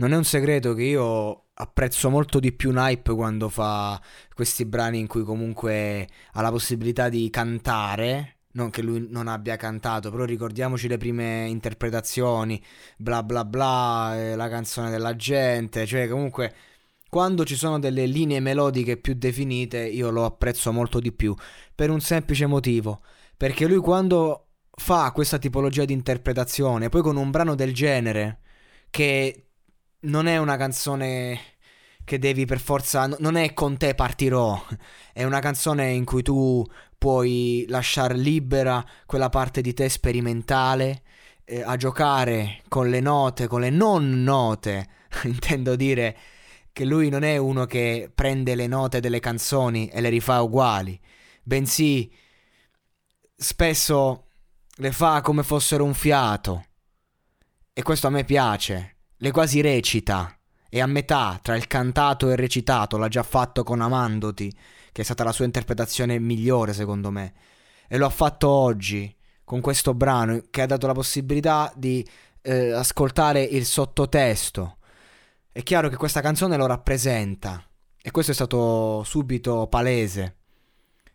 Non è un segreto che io apprezzo molto di più Nipe quando fa questi brani in cui comunque ha la possibilità di cantare. Non che lui non abbia cantato, però ricordiamoci le prime interpretazioni, bla bla bla, eh, la canzone della gente, cioè comunque quando ci sono delle linee melodiche più definite io lo apprezzo molto di più, per un semplice motivo, perché lui quando fa questa tipologia di interpretazione, poi con un brano del genere, che non è una canzone che devi per forza. Non è con te partirò. È una canzone in cui tu puoi lasciare libera quella parte di te sperimentale eh, a giocare con le note, con le non note. Intendo dire che lui non è uno che prende le note delle canzoni e le rifà uguali, bensì spesso le fa come fossero un fiato. E questo a me piace. Le quasi recita e a metà tra il cantato e il recitato l'ha già fatto con Amandoti, che è stata la sua interpretazione migliore secondo me, e lo ha fatto oggi con questo brano che ha dato la possibilità di eh, ascoltare il sottotesto. È chiaro che questa canzone lo rappresenta e questo è stato subito palese.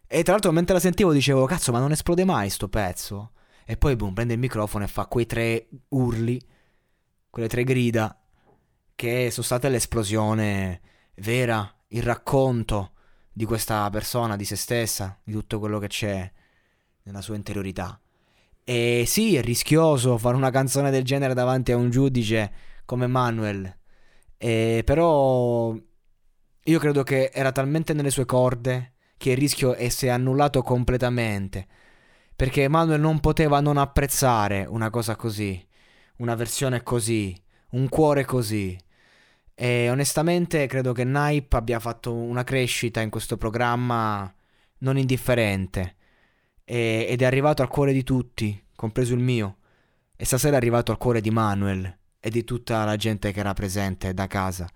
E tra l'altro mentre la sentivo dicevo, cazzo, ma non esplode mai sto pezzo? E poi boom, prende il microfono e fa quei tre urli, quelle tre grida che sono state l'esplosione vera, il racconto di questa persona, di se stessa, di tutto quello che c'è nella sua interiorità. E sì, è rischioso fare una canzone del genere davanti a un giudice come Manuel, e però io credo che era talmente nelle sue corde che il rischio è è annullato completamente, perché Manuel non poteva non apprezzare una cosa così, una versione così, un cuore così. E onestamente credo che Nipe abbia fatto una crescita in questo programma non indifferente. E, ed è arrivato al cuore di tutti, compreso il mio. E stasera è arrivato al cuore di Manuel e di tutta la gente che era presente da casa.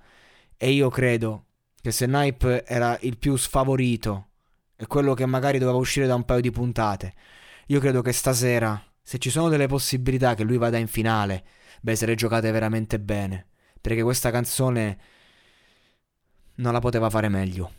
E io credo che se Nipe era il più sfavorito e quello che magari doveva uscire da un paio di puntate, io credo che stasera, se ci sono delle possibilità che lui vada in finale, beh, se le giocate veramente bene. Perché questa canzone non la poteva fare meglio.